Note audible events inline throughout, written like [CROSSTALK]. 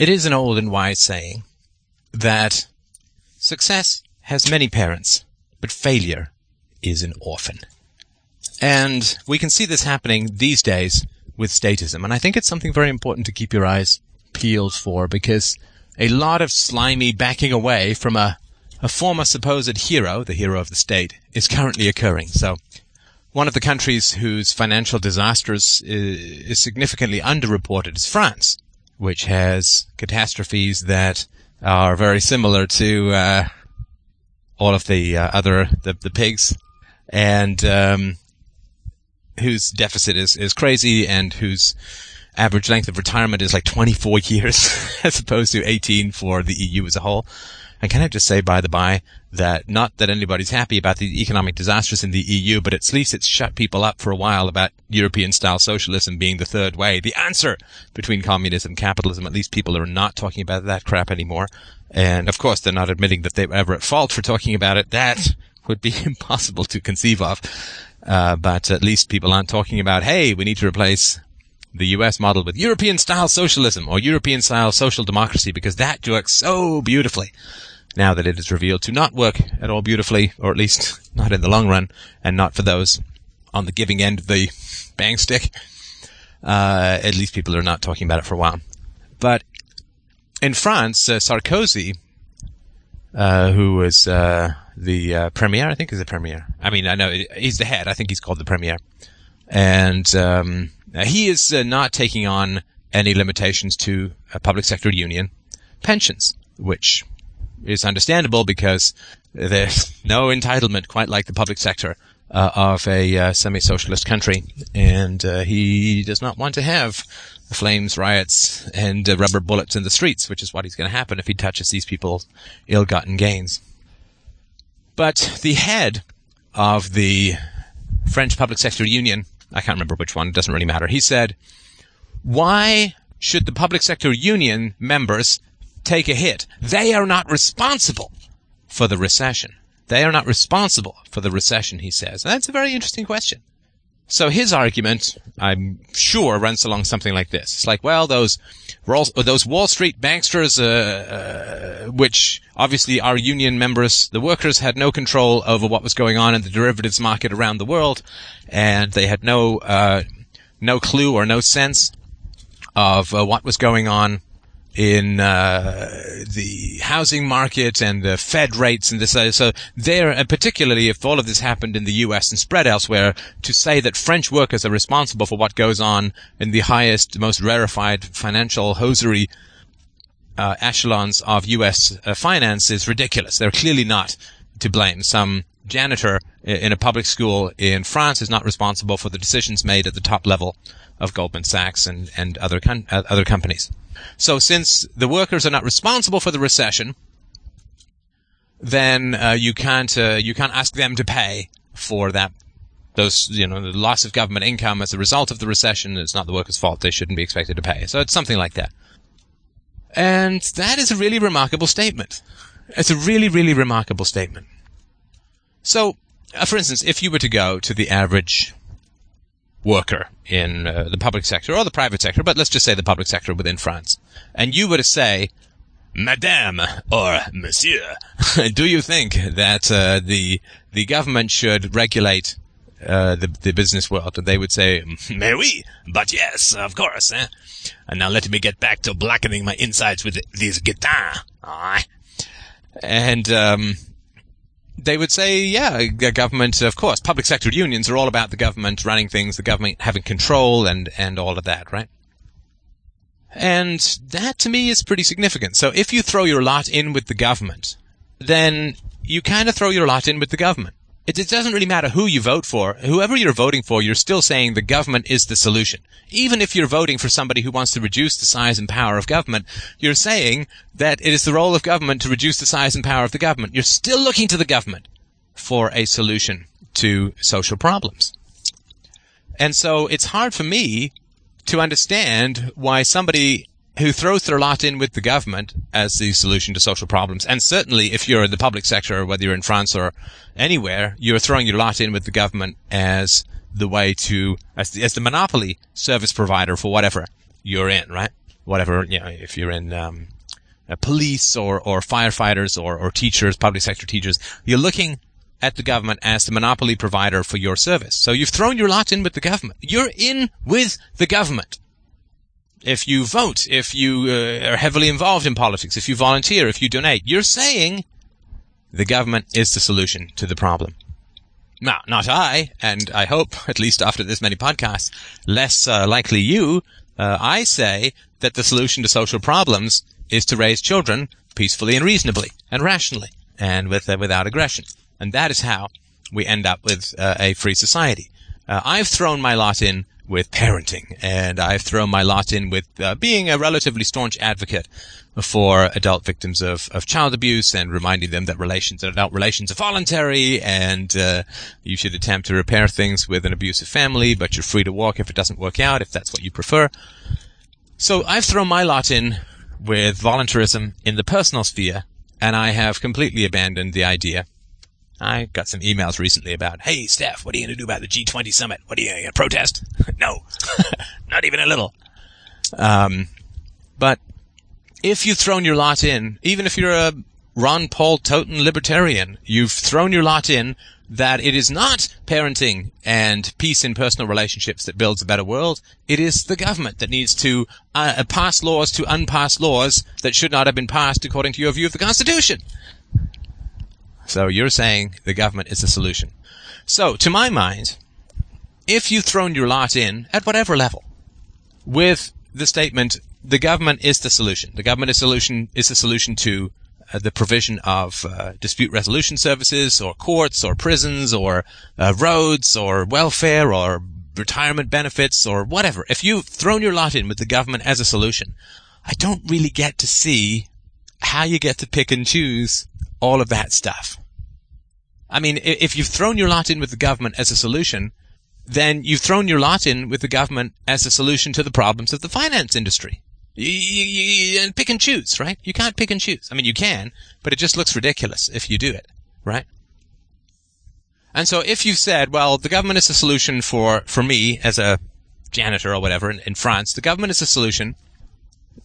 It is an old and wise saying that success has many parents, but failure is an orphan. And we can see this happening these days with statism. And I think it's something very important to keep your eyes peeled for because a lot of slimy backing away from a, a former supposed hero, the hero of the state, is currently occurring. So one of the countries whose financial disasters is, is significantly underreported is France, which has catastrophes that are very similar to uh, all of the uh, other the, the pigs, and um, whose deficit is, is crazy and whose average length of retirement is like 24 [LAUGHS] years as opposed to 18 for the EU as a whole. And can I just say, by the by, that not that anybody's happy about the economic disasters in the EU, but at least it's shut people up for a while about European style socialism being the third way, the answer between communism and capitalism. At least people are not talking about that crap anymore. And of course, they're not admitting that they were ever at fault for talking about it. That [LAUGHS] would be [LAUGHS] impossible to conceive of. Uh, but at least people aren't talking about, hey, we need to replace the US model with European style socialism or European style social democracy because that works so beautifully now that it is revealed to not work at all beautifully, or at least not in the long run, and not for those on the giving end of the bang stick. Uh, at least people are not talking about it for a while. But in France, uh, Sarkozy, uh, who was uh, the uh, premier, I think is the premier. I mean, I know he's the head. I think he's called the premier, and um, he is uh, not taking on any limitations to a public sector union pensions, which is understandable because there's no entitlement quite like the public sector uh, of a uh, semi-socialist country, and uh, he does not want to have flames, riots, and uh, rubber bullets in the streets, which is what is going to happen if he touches these people's ill-gotten gains. But the head of the French public sector union, I can't remember which one, it doesn't really matter. He said, "Why should the public sector union members take a hit. They are not responsible for the recession. They are not responsible for the recession, he says. And that's a very interesting question. So his argument, I'm sure, runs along something like this. It's like, well, those those Wall Street banksters, uh, uh, which obviously are union members, the workers had no control over what was going on in the derivatives market around the world, and they had no uh, no clue or no sense of uh, what was going on in uh, the housing market and the Fed rates and this. Uh, so there, and particularly if all of this happened in the U.S. and spread elsewhere, to say that French workers are responsible for what goes on in the highest, most rarefied financial hosiery uh, echelons of U.S. Uh, finance is ridiculous. They're clearly not to blame. Some janitor in a public school in France is not responsible for the decisions made at the top level of Goldman Sachs and, and other, con- uh, other companies. So since the workers are not responsible for the recession, then uh, you can't uh, you can't ask them to pay for that those you know the loss of government income as a result of the recession. It's not the workers' fault; they shouldn't be expected to pay. So it's something like that. And that is a really remarkable statement. It's a really, really remarkable statement. So, uh, for instance, if you were to go to the average worker in uh, the public sector or the private sector, but let's just say the public sector within France, and you were to say, Madame or Monsieur, [LAUGHS] do you think that uh, the the government should regulate uh, the the business world? And they would say, Mais oui, but yes, of course. Eh? And now let me get back to blackening my insides with these guitars. And um, they would say, yeah, government, of course, public sector unions are all about the government running things, the government having control and, and all of that, right? And that to me is pretty significant. So if you throw your lot in with the government, then you kind of throw your lot in with the government. It, it, doesn't really matter who you vote for. Whoever you're voting for, you're still saying the government is the solution. Even if you're voting for somebody who wants to reduce the size and power of government, you're saying that it is the role of government to reduce the size and power of the government. You're still looking to the government for a solution to social problems. And so it's hard for me to understand why somebody who throws their lot in with the government as the solution to social problems. And certainly if you're in the public sector, whether you're in France or anywhere, you're throwing your lot in with the government as the way to, as the, as the monopoly service provider for whatever you're in, right? whatever, you know, if you're in um, police or, or firefighters or, or teachers, public sector teachers, you're looking at the government as the monopoly provider for your service. So you've thrown your lot in with the government. You're in with the government. If you vote, if you uh, are heavily involved in politics, if you volunteer, if you donate, you're saying the government is the solution to the problem. Now, not I, and I hope, [LAUGHS] at least after this many podcasts, less uh, likely you, uh, I say that the solution to social problems is to raise children peacefully and reasonably and rationally and with uh, without aggression. And that is how we end up with uh, a free society. Uh, I've thrown my lot in with parenting, and I've thrown my lot in with uh, being a relatively staunch advocate for adult victims of, of child abuse and reminding them that relations, adult relations are voluntary and uh, you should attempt to repair things with an abusive family, but you're free to walk if it doesn't work out, if that's what you prefer. So I've thrown my lot in with voluntarism in the personal sphere, and I have completely abandoned the idea I got some emails recently about, hey, Steph, what are you going to do about the G20 summit? What are you going to protest? [LAUGHS] no, [LAUGHS] not even a little. Um, but if you've thrown your lot in, even if you're a Ron Paul Toten libertarian, you've thrown your lot in that it is not parenting and peace in personal relationships that builds a better world. It is the government that needs to uh, pass laws to unpass laws that should not have been passed according to your view of the Constitution. So you're saying the government is the solution. So, to my mind, if you've thrown your lot in at whatever level with the statement, the government is the solution. The government is solution is the solution to uh, the provision of uh, dispute resolution services or courts or prisons or uh, roads or welfare or retirement benefits or whatever. If you've thrown your lot in with the government as a solution, I don't really get to see how you get to pick and choose all of that stuff. I mean, if you've thrown your lot in with the government as a solution, then you've thrown your lot in with the government as a solution to the problems of the finance industry. You, you, you, pick and choose, right? You can't pick and choose. I mean, you can, but it just looks ridiculous if you do it, right? And so if you've said, well, the government is a solution for, for me as a janitor or whatever in, in France, the government is a solution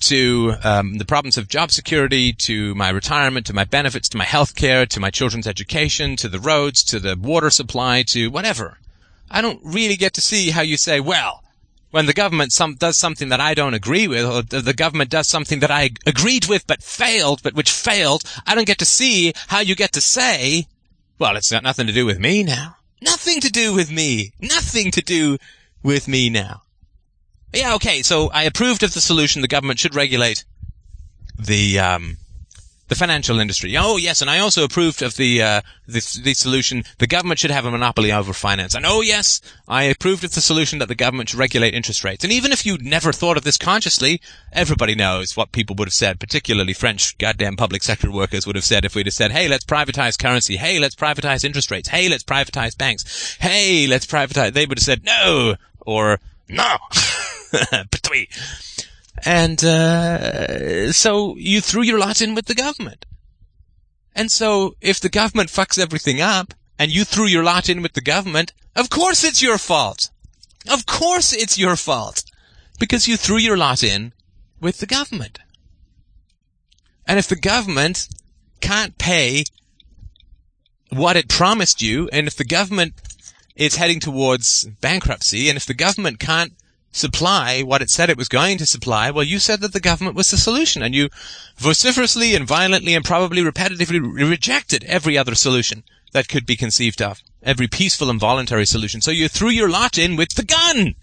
to um, the problems of job security, to my retirement, to my benefits, to my health care, to my children's education, to the roads, to the water supply, to whatever. I don't really get to see how you say, well, when the government some, does something that I don't agree with, or the government does something that I agreed with but failed, but which failed, I don't get to see how you get to say, well, it's got nothing to do with me now. Nothing to do with me. Nothing to do with me now. Yeah, okay. So I approved of the solution. The government should regulate the um, the financial industry. Oh yes, and I also approved of the, uh, the the solution. The government should have a monopoly over finance. And oh yes, I approved of the solution that the government should regulate interest rates. And even if you'd never thought of this consciously, everybody knows what people would have said. Particularly French goddamn public sector workers would have said if we'd have said, "Hey, let's privatize currency. Hey, let's privatize interest rates. Hey, let's privatize banks. Hey, let's privatize." They would have said no or no. [LAUGHS] [LAUGHS] and uh, so you threw your lot in with the government. And so if the government fucks everything up, and you threw your lot in with the government, of course it's your fault. Of course it's your fault. Because you threw your lot in with the government. And if the government can't pay what it promised you, and if the government is heading towards bankruptcy, and if the government can't supply what it said it was going to supply, well, you said that the government was the solution, and you vociferously and violently and probably repetitively re- rejected every other solution that could be conceived of, every peaceful and voluntary solution. So you threw your lot in with the gun.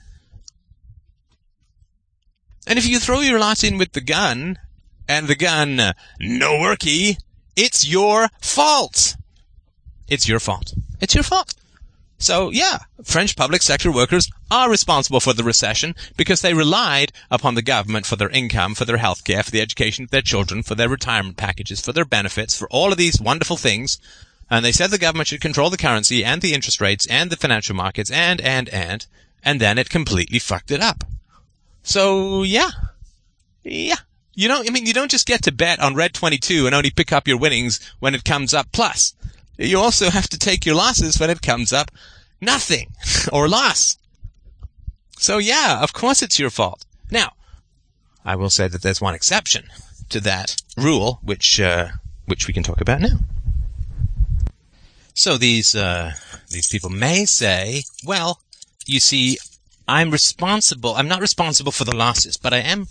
And if you throw your lot in with the gun, and the gun no worky, it's your fault. It's your fault. It's your fault. So yeah, French public sector workers are responsible for the recession because they relied upon the government for their income, for their health care, for the education of their children, for their retirement packages, for their benefits, for all of these wonderful things. And they said the government should control the currency and the interest rates and the financial markets and, and, and, and then it completely fucked it up. So yeah. Yeah. You don't, I mean, you don't just get to bet on Red 22 and only pick up your winnings when it comes up plus you also have to take your losses when it comes up nothing [LAUGHS] or loss. So yeah, of course it's your fault. Now, I will say that there's one exception to that rule, which uh, which we can talk about now. So these uh, these people may say, well, you see, I'm responsible. I'm not responsible for the losses, but I am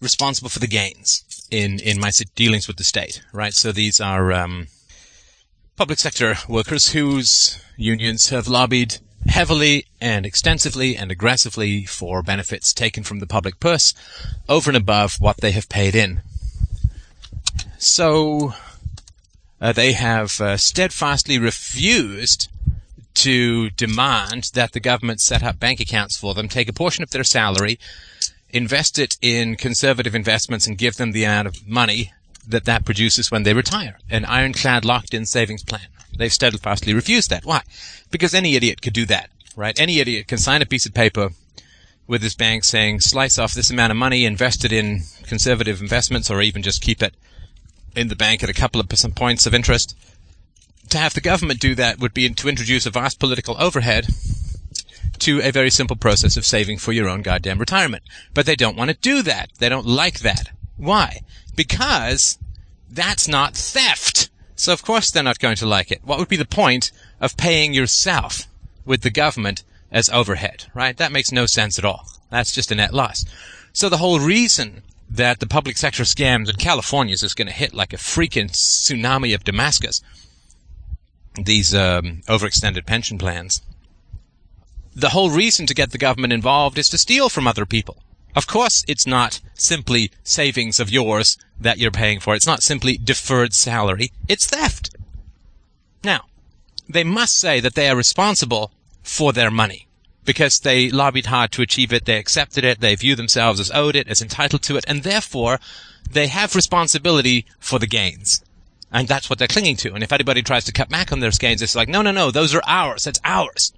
responsible for the gains in in my dealings with the state. Right. So these are um, public sector workers whose unions have lobbied heavily and extensively and aggressively for benefits taken from the public purse over and above what they have paid in. So uh, they have uh, steadfastly refused to demand that the government set up bank accounts for them, take a portion of their salary, invest it in conservative investments, and give them the amount of money that that produces when they retire. An ironclad locked-in savings plan. They've steadfastly refused that. Why? Because any idiot could do that, right? Any idiot can sign a piece of paper with his bank saying, slice off this amount of money, invest it in conservative investments, or even just keep it in the bank at a couple of percent points of interest. To have the government do that would be to introduce a vast political overhead to a very simple process of saving for your own goddamn retirement. But they don't want to do that. They don't like that. Why? Because that's not theft. So of course they're not going to like it. What would be the point of paying yourself with the government as overhead, right? That makes no sense at all. That's just a net loss. So the whole reason that the public sector scams in California is just going to hit like a freaking tsunami of Damascus. These um, overextended pension plans. The whole reason to get the government involved is to steal from other people. Of course, it's not simply savings of yours that you're paying for. It's not simply deferred salary. It's theft. Now, they must say that they are responsible for their money because they lobbied hard to achieve it, they accepted it, they view themselves as owed it, as entitled to it, and therefore they have responsibility for the gains. And that's what they're clinging to. And if anybody tries to cut back on their gains, it's like, no, no, no, those are ours. That's ours.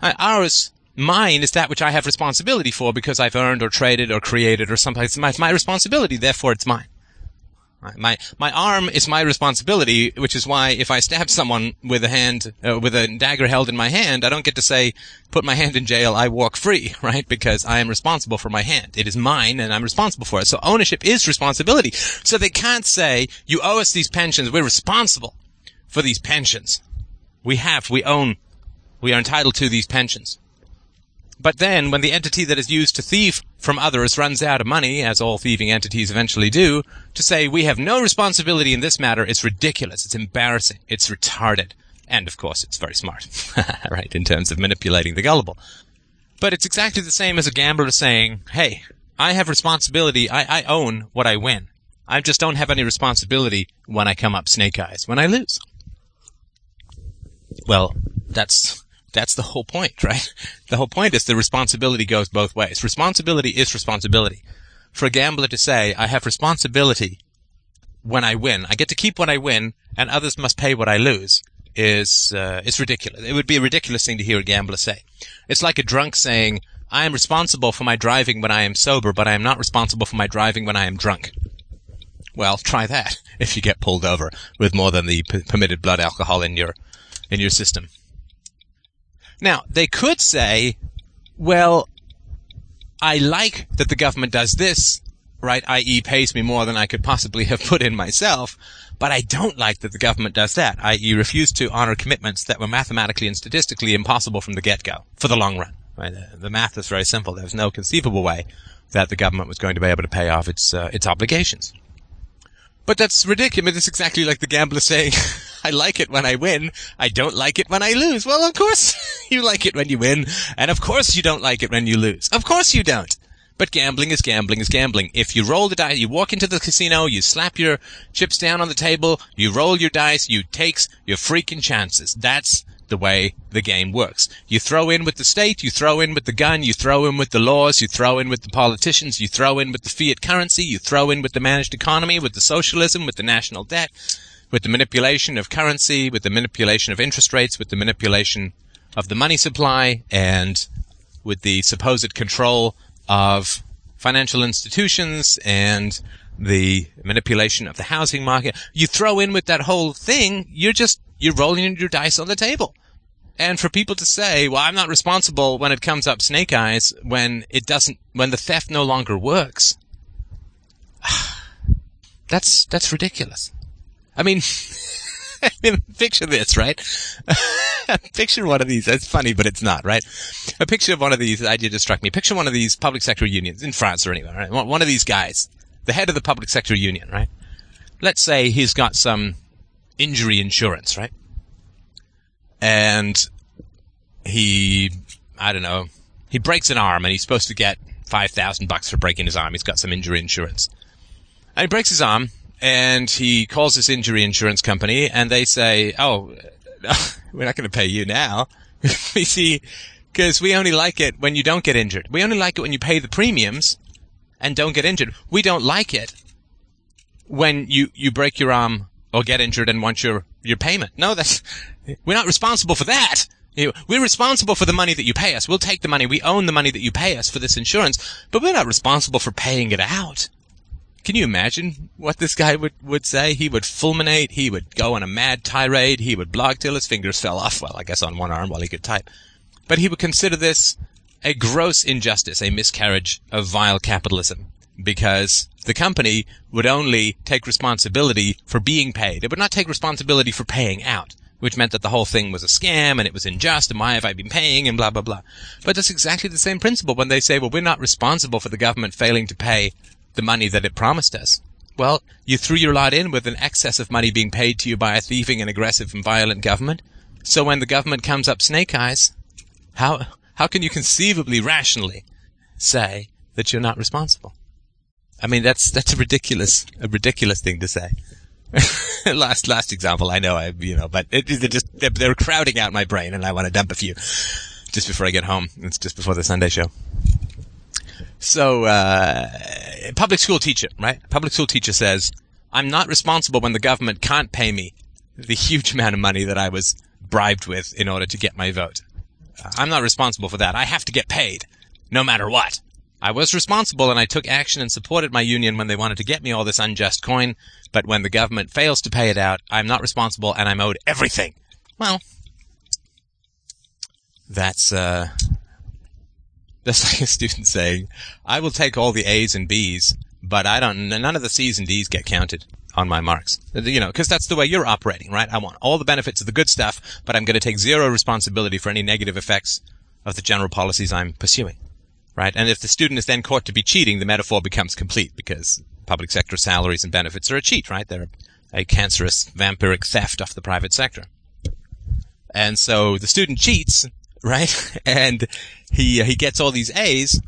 Uh, ours, mine is that which I have responsibility for because I've earned or traded or created or something. It's my, it's my responsibility, therefore it's mine. My my arm is my responsibility, which is why if I stab someone with a hand uh, with a dagger held in my hand, I don't get to say, "Put my hand in jail, I walk free," [LAUGHS] right? Because I am responsible for my hand. It is mine, and I'm responsible for it. So ownership is responsibility. So they can't say, "You owe us these pensions. We're responsible for these pensions. We have, we own, we are entitled to these pensions." But then, when the entity that is used to thieve from others runs out of money, as all thieving entities eventually do, to say we have no responsibility in this matter is ridiculous. It's embarrassing. It's retarded. And of course, it's very smart, [LAUGHS] right, in terms of manipulating the gullible. But it's exactly the same as a gambler saying, hey, I have responsibility. I, I own what I win. I just don't have any responsibility when I come up snake eyes, when I lose. Well, that's that's the whole point, [LAUGHS] right? The whole point is the responsibility goes both ways. Responsibility is responsibility. For a gambler to say, I have responsibility when I win, I get to keep what I win, and others must pay what I lose, is uh, is ridiculous. It would be a ridiculous thing to hear a gambler say. It's like a drunk saying, I am responsible for my driving when I am sober, but I am not responsible for my driving when I am drunk. Well, try that [LAUGHS] if you get pulled over with more than the p- permitted blood alcohol in your in your system. Now, they could say, well, I like that the government does this, right, i.e. pays me more than I could possibly [LAUGHS] have put in myself, but I don't like that the government does that, i.e. refuse to honor commitments that were mathematically and statistically impossible from the get-go, for the long run. Right? The, math is very simple. There's no conceivable way that the government was going to be able to pay off its, uh, its obligations. But that's ridiculous. It's exactly like the gambler saying, [LAUGHS] I like it when I win. I don't like it when I lose. Well, of course [LAUGHS] you like it when you win. And of course you don't like it when you lose. Of course you don't. But gambling is gambling is gambling. If you roll the dice, you walk into the casino, you slap your chips down on the table, you roll your dice, you takes your freaking chances. That's the way the game works. You throw in with the state, you throw in with the gun, you throw in with the laws, you throw in with the politicians, you throw in with the fiat currency, you throw in with the managed economy, with the socialism, with the national debt, with the manipulation of currency, with the manipulation of interest rates, with the manipulation of the money supply, and with the supposed control of financial institutions and the manipulation of the housing market. You throw in with that whole thing, you're just you're rolling your dice on the table. And for people to say, well, I'm not responsible when it comes up snake eyes, when it doesn't, when the theft no longer works, [SIGHS] That's that's ridiculous. I mean, [LAUGHS] picture this, right? [LAUGHS] picture one of these. It's funny, but it's not, right? A picture of one of these idea just struck me. Picture one of these public sector unions in France or anywhere, right? One of these guys, the head of the public sector union, right? Let's say he's got some injury insurance, right? And he, I don't know, he breaks an arm and he's supposed to get 5,000 bucks for breaking his arm. He's got some injury insurance. And he breaks his arm and he calls his injury insurance company and they say, oh, [LAUGHS] we're not going to pay you now. [LAUGHS] see, because we only like it when you don't get injured. We only like it when you pay the premiums and don't get injured. We don't like it when you, you break your arm or get injured and want your, your payment. No, that's, we're not responsible for that. We're responsible for the money that you pay us. We'll take the money. We own the money that you pay us for this insurance, but we're not responsible for paying it out. Can you imagine what this guy would, would say? He would fulminate. He would go on a mad tirade. He would blog till his fingers fell off. Well, I guess on one arm while he could type. But he would consider this a gross injustice, a miscarriage of vile capitalism because the company would only take responsibility for being paid. It would not take responsibility for paying out, which meant that the whole thing was a scam and it was unjust and why have I been paying and blah, blah, blah. But that's exactly the same principle when they say, well, we're not responsible for the government failing to pay the money that it promised us. Well, you threw your lot in with an excess of money being paid to you by a thieving and aggressive and violent government. So when the government comes up snake eyes, how, how can you conceivably rationally say that you're not responsible? I mean, that's that's a ridiculous a ridiculous thing to say. [LAUGHS] last last example, I know I you know, but it, it just they're, they're crowding out my brain, and I want to dump a few just before I get home. It's just before the Sunday show. So, uh, public school teacher, right? Public school teacher says, "I'm not responsible when the government can't pay me the huge amount of money that I was bribed with in order to get my vote. I'm not responsible for that. I have to get paid, no matter what." I was responsible and I took action and supported my union when they wanted to get me all this unjust coin, but when the government fails to pay it out, I'm not responsible and I'm owed everything. Well, that's, uh, [LAUGHS] that's like a student saying, I will take all the A's and B's, but I don't, none of the C's and D's get counted on my marks. You know, because that's the way you're operating, right? I want all the benefits of the good stuff, but I'm going to take zero responsibility for any negative effects of the general policies I'm pursuing right? And if the student is then caught to be cheating, the metaphor becomes complete because public sector salaries and benefits are a cheat, right? They're a cancerous vampiric theft off the private sector. And so the student cheats, right? [LAUGHS] And he he gets all these A's,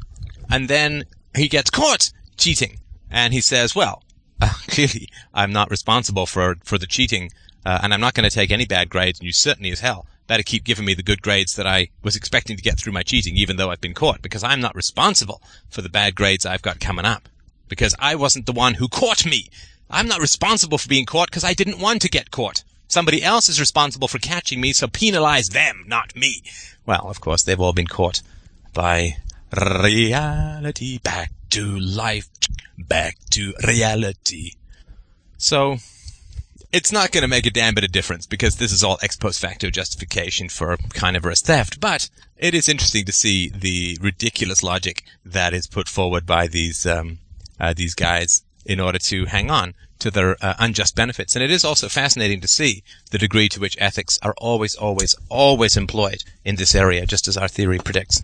and then he gets caught cheating, and he says, "Well, [LAUGHS] uh, clearly I'm not responsible for for the cheating, uh, and I'm not going to take any bad grades, and you certainly as hell better keep giving me the good grades that I was expecting to get through my cheating, even though I've been caught, because I'm not responsible for the bad grades I've got coming up. Because I wasn't the one who caught me. I'm not responsible for being caught because I didn't want to get caught. Somebody else is responsible for catching me, so penalize them, not me. Well, of course, they've all been caught by reality. Back to life. Back to reality. So, it's not going to make a damn bit of difference because this is all ex post facto justification for carnivorous theft. But it is interesting to see the ridiculous logic that is put forward by these um, uh, these guys in order to hang on to their uh, unjust benefits. And it is also fascinating to see the degree to which ethics are always, always, always employed in this area, just as our theory predicts.